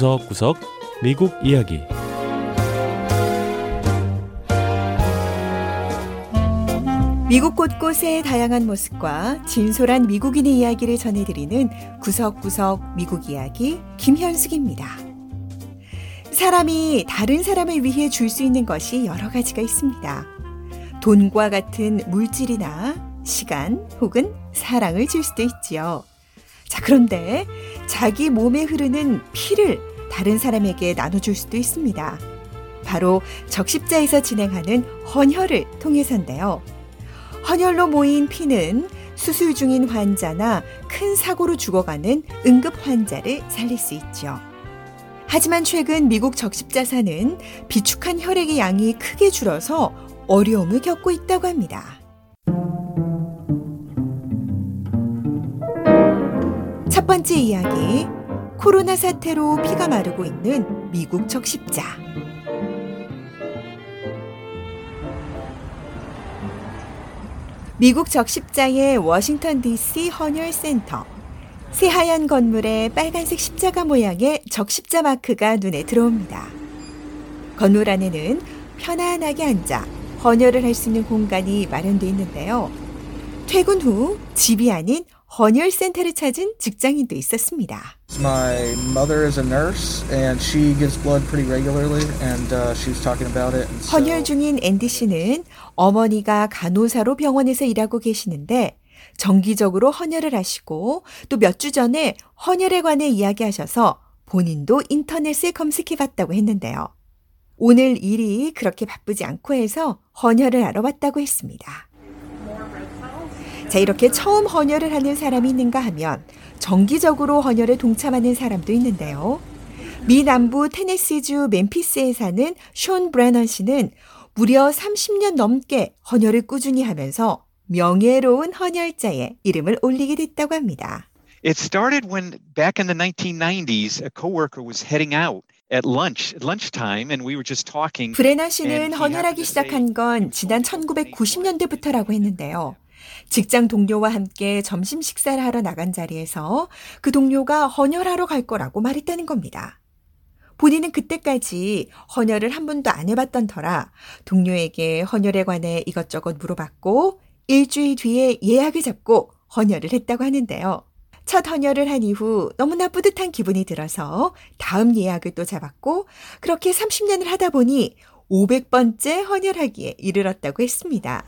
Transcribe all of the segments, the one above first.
구석구석 미국 이야기 미국 곳곳의 다양한 모습과 진솔한 미국인의 이야기를 전해드리는 구석구석 미국 이야기 김현숙입니다. 사람이 다른 사람을 위해 줄 수 있는 것이 여러 가지가 있습니다. 돈과 같은 물질이나 시간 혹은 사랑을 줄 수도 있지요. 자, 그런데 자기 몸에 흐르는 피를 다른 사람에게 나눠줄 수도 있습니다. 바로 적십자에서 진행하는 헌혈을 통해서인데요. 헌혈로 모인 피는 수술 중인 환자나 큰 사고로 죽어가는 응급 환자를 살릴 수 있죠. 하지만 최근 미국 적십자사는 비축한 혈액의 양이 크게 줄어서 어려움을 겪고 있다고 합니다. 첫 번째 이야기. 코로나 사태로 피가 마르고 있는 미국 적십자. 미국 적십자의 워싱턴 DC 헌혈 센터. 새하얀 건물에 빨간색 십자가 모양의 적십자 마크가 눈에 들어옵니다. 건물 안에는 편안하게 앉아 헌혈을 할 수 있는 공간이 마련되어 있는데요. 퇴근 후 집이 아닌 헌혈 센터를 찾은 직장인도 있었습니다. My mother is a nurse and she gives blood pretty regularly and uh, she was talking about it. 헌혈 중인 앤디 씨는 어머니가 간호사로 병원에서 일하고 계시는데 정기적으로 헌혈을 하시고 또 몇 주 전에 헌혈에 관해 이야기하셔서 본인도 인터넷에 검색해 봤다고 했는데요. 오늘 일이 그렇게 바쁘지 않고 해서 헌혈을 하러 왔다고 했습니다. 자, 이렇게 처음 헌혈을 하는 사람이 있는가 하면 정기적으로 헌혈에 동참하는 사람도 있는데요. 미 남부 테네시주 멤피스에 사는 숀 브래넌 씨는 무려 30년 넘게 헌혈을 꾸준히 하면서 명예로운 헌혈자의 이름을 올리게 됐다고 합니다. It started when back in the 1990s, a coworker was heading out at lunch, lunchtime, and we were just talking. 브레넌 씨는 헌혈하기 시작한 건 지난 1990년대부터라고 했는데요. 직장 동료와 함께 점심 식사를 하러 나간 자리에서 그 동료가 헌혈하러 갈 거라고 말했다는 겁니다. 본인은 그때까지 헌혈을 한 번도 안 해봤던 터라 동료에게 헌혈에 관해 이것저것 물어봤고 일주일 뒤에 예약을 잡고 헌혈을 했다고 하는데요. 첫 헌혈을 한 이후 너무나 뿌듯한 기분이 들어서 다음 예약을 또 잡았고 그렇게 30년을 하다 보니 500번째 헌혈하기에 이르렀다고 했습니다.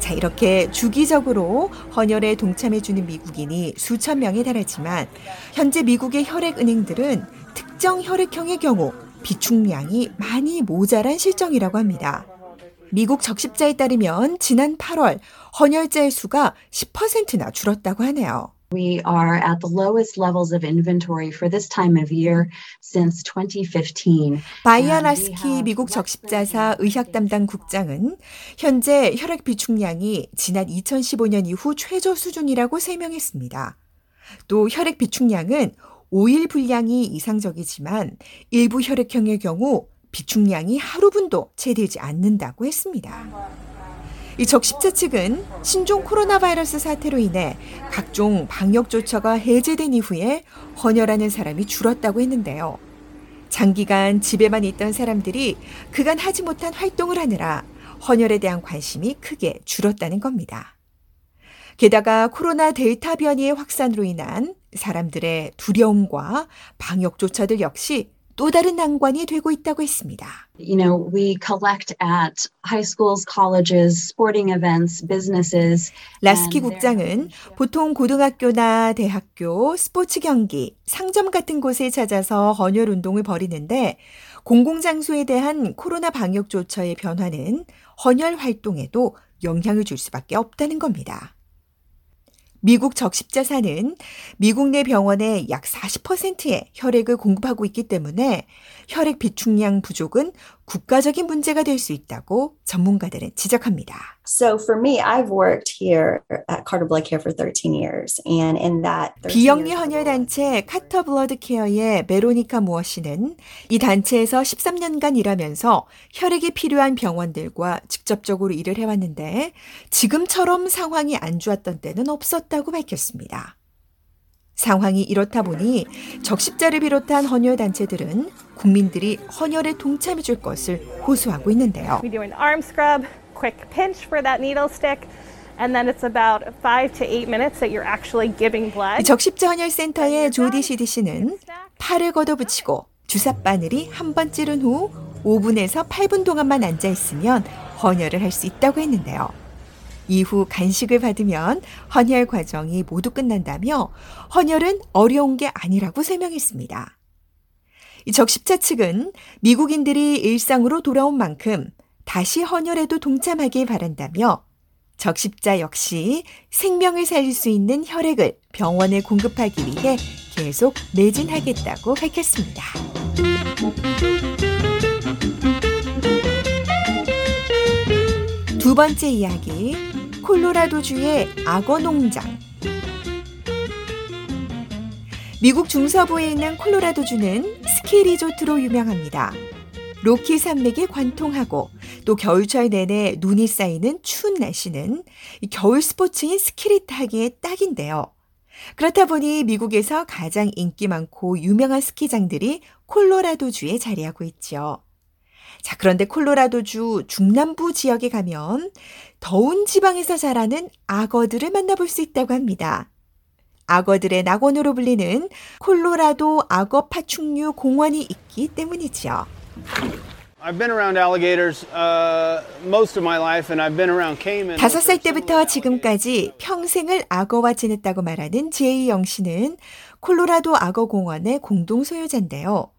자, 이렇게 주기적으로 헌혈에 동참해주는 미국인이 수천 명에 달하지만 현재 미국의 혈액은행들은 특정 혈액형의 경우 비축량이 많이 모자란 실정이라고 합니다. 미국 적십자에 따르면 지난 8월 헌혈자의 수가 10%나 줄었다고 하네요. We are at the lowest levels of inventory for this time of year since 2015. 바이안 And we 라스키 have 미국 적십자사 의학 담당 국장은 현재 혈액 비축량이 지난 2015년 이후 최저 수준이라고 설명했습니다. 또 혈액 비축량은 5일 분량이 이상적이지만 일부 혈액형의 경우 비축량이 하루분도 채되지 않는다고 했습니다. 이 적십자 측은 신종 코로나 바이러스 사태로 인해 각종 방역 조처가 해제된 이후에 헌혈하는 사람이 줄었다고 했는데요. 장기간 집에만 있던 사람들이 그간 하지 못한 활동을 하느라 헌혈에 대한 관심이 크게 줄었다는 겁니다. 게다가 코로나 델타 변이의 확산으로 인한 사람들의 두려움과 방역 조처들 역시 또 다른 난관이 되고 있다고 했습니다. You know, we collect at high schools, colleges, sporting events, businesses. 라스키 국장은 보통 고등학교나 대학교, 스포츠 경기, 상점 같은 곳에 찾아서 헌혈 운동을 벌이는데 공공장소에 대한 코로나 방역 조처의 변화는 헌혈 활동에도 영향을 줄 수밖에 없다는 겁니다. 미국 적십자사는 미국 내 병원의 약 40%의 혈액을 공급하고 있기 때문에 혈액 비축량 부족은 국가적인 문제가 될 수 있다고 전문가들은 지적합니다. So for me, I've worked here at Carter Blood Care for 13 years, and in that 13 비영리 헌혈 단체 카터 블러드 케어의 베로니카 무어 씨는 이 단체에서 13년간 일하면서 혈액이 필요한 병원들과 직접적으로 일을 해왔는데 지금처럼 상황이 안 좋았던 때는 없었다고 밝혔습니다. 상황이 이렇다 보니 적십자를 비롯한 헌혈 단체들은 국민들이 헌혈에 동참해 줄 것을 호소하고 있는데요. We do an arm scrub, quick pinch for that needle stick, and then it's about five to eight minutes that you're actually giving blood. 적십자 헌혈 센터의 조디 씨는 팔을 걷어붙이고 주사 바늘이 한 번 찌른 후 5분에서 8분 동안만 앉아 있으면 헌혈을 할 수 있다고 했는데요. 이후 간식을 받으면 헌혈 과정이 모두 끝난다며 헌혈은 어려운 게 아니라고 설명했습니다. 이 적십자 측은 미국인들이 일상으로 돌아온 만큼 다시 헌혈에도 동참하길 바란다며 적십자 역시 생명을 살릴 수 있는 혈액을 병원에 공급하기 위해 계속 매진하겠다고 밝혔습니다. 두 번째 이야기, 콜로라도주의 악어 농장. 미국 중서부에 있는 콜로라도주는 스키 리조트로 유명합니다. 로키 산맥이 관통하고 또 겨울철 내내 눈이 쌓이는 추운 날씨는 겨울 스포츠인 스키를 타기에 딱인데요. 그렇다 보니 미국에서 가장 인기 많고 유명한 스키장들이 콜로라도주에 자리하고 있죠. 자, 그런데 콜로라도주 중남부 지역에 가면 더운 지방에서 자라는 악어들을 만나볼 수 있다고 합니다. 악어들의 낙원으로 불리는 콜로라도 악어 파충류 공원이 있기 때문이죠. I've been around alligators uh, most of my life, and I've been around caiman. 다섯 살 때부터 지금까지 평생을 악어와 지냈다고 말하는 제이 영 씨는 콜로라도 악어 공원의 공동 소유자인데요.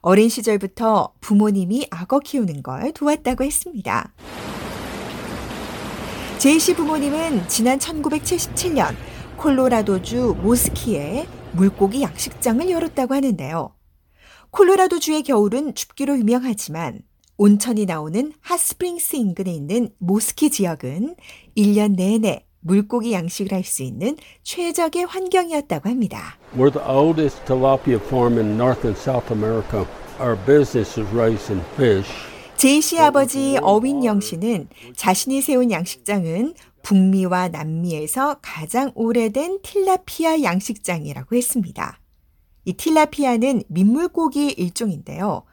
어린 시절부터 부모님이 악어 키우는 걸 도왔다고 했습니다. 제이 씨 부모님은 지난 1977년 콜로라도주 모스키에 물고기 양식장을 열었다고 하는데요. 콜로라도주의 겨울은 춥기로 유명하지만 온천이 나오는 핫스프링스 인근에 있는 모스키 지역은 1년 내내 물고기 양식을 할 수 있는 최적의 환경이었다고 합니다. We're the oldest tilapia farm in North and South America. Our business is raising fish. 제이 씨 아버지 어윈영 씨는 자신이 세운 양식장은 북미와 남미에서 가장 오래된 틸라피아 양식장이라고 했습니다. 이 틸라피아는 민물고기 일종인데요.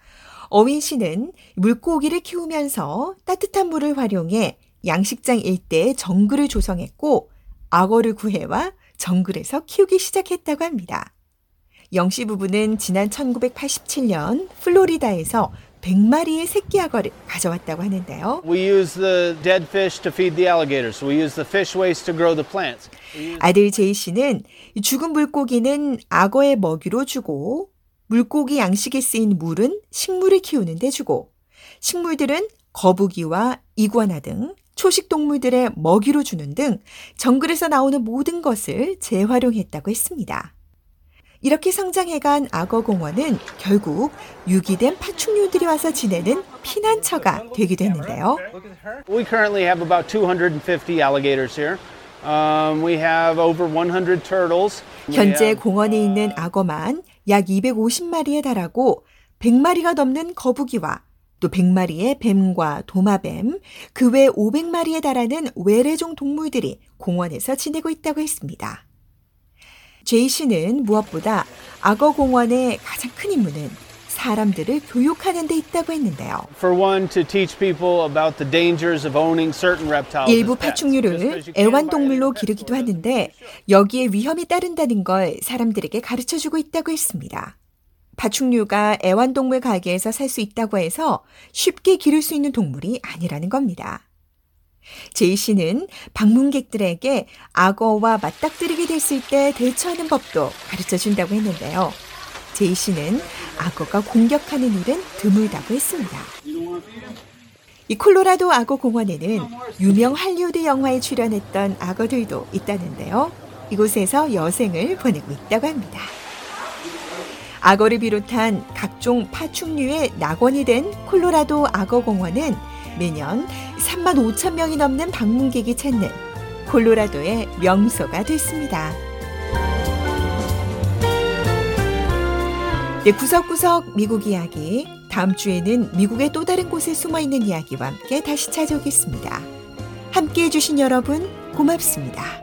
어윈 씨는 물고기를 키우면서 따뜻한 물을 활용해 양식장 일대에 정글을 조성했고 악어를 구해와 정글에서 키우기 시작했다고 합니다. 영씨 부부는 지난 1987년 플로리다에서 100마리의 새끼 악어를 가져왔다고 하는데요. 아들 제이 씨는 이 죽은 물고기는 악어의 먹이로 주고 물고기 양식에 쓰인 물은 식물을 키우는 데 주고 식물들은 거북이와 이구아나 등 초식 동물들의 먹이로 주는 등 정글에서 나오는 모든 것을 재활용했다고 했습니다. 이렇게 성장해간 악어 공원은 결국 유기된 파충류들이 와서 지내는 피난처가 되기도 했는데요. We currently have about 250 alligators here. Um, we have over 100 turtles. 현재 공원에 있는 악어만 약 250마리에 달하고 100마리가 넘는 거북이와 또 100마리의 뱀과 도마뱀, 그 외 500마리에 달하는 외래종 동물들이 공원에서 지내고 있다고 했습니다. 제이 씨는 무엇보다 악어 공원의 가장 큰 임무는 사람들을 교육하는 데 있다고 했는데요. 일부 파충류를 애완동물로 기르기도 하는데 여기에 위험이 따른다는 걸 사람들에게 가르쳐 주고 있다고 했습니다. 파충류가 애완동물 가게에서 살 수 있다고 해서 쉽게 기를 수 있는 동물이 아니라는 겁니다. 제이 씨는 방문객들에게 악어와 맞닥뜨리게 됐을 때 대처하는 법도 가르쳐 준다고 했는데요. 제이 씨는 악어가 공격하는 일은 드물다고 했습니다. 이 콜로라도 악어 공원에는 유명 할리우드 영화에 출연했던 악어들도 있다는데요. 이곳에서 여생을 보내고 있다고 합니다. 악어를 비롯한 각종 파충류의 낙원이 된 콜로라도 악어 공원은 매년 3만 5천 명이 넘는 방문객이 찾는 콜로라도의 명소가 됐습니다. 네, 구석구석 미국 이야기. 다음 주에는 미국의 또 다른 곳에 숨어 있는 이야기와 함께 다시 찾아오겠습니다. 함께 해주신 여러분, 고맙습니다.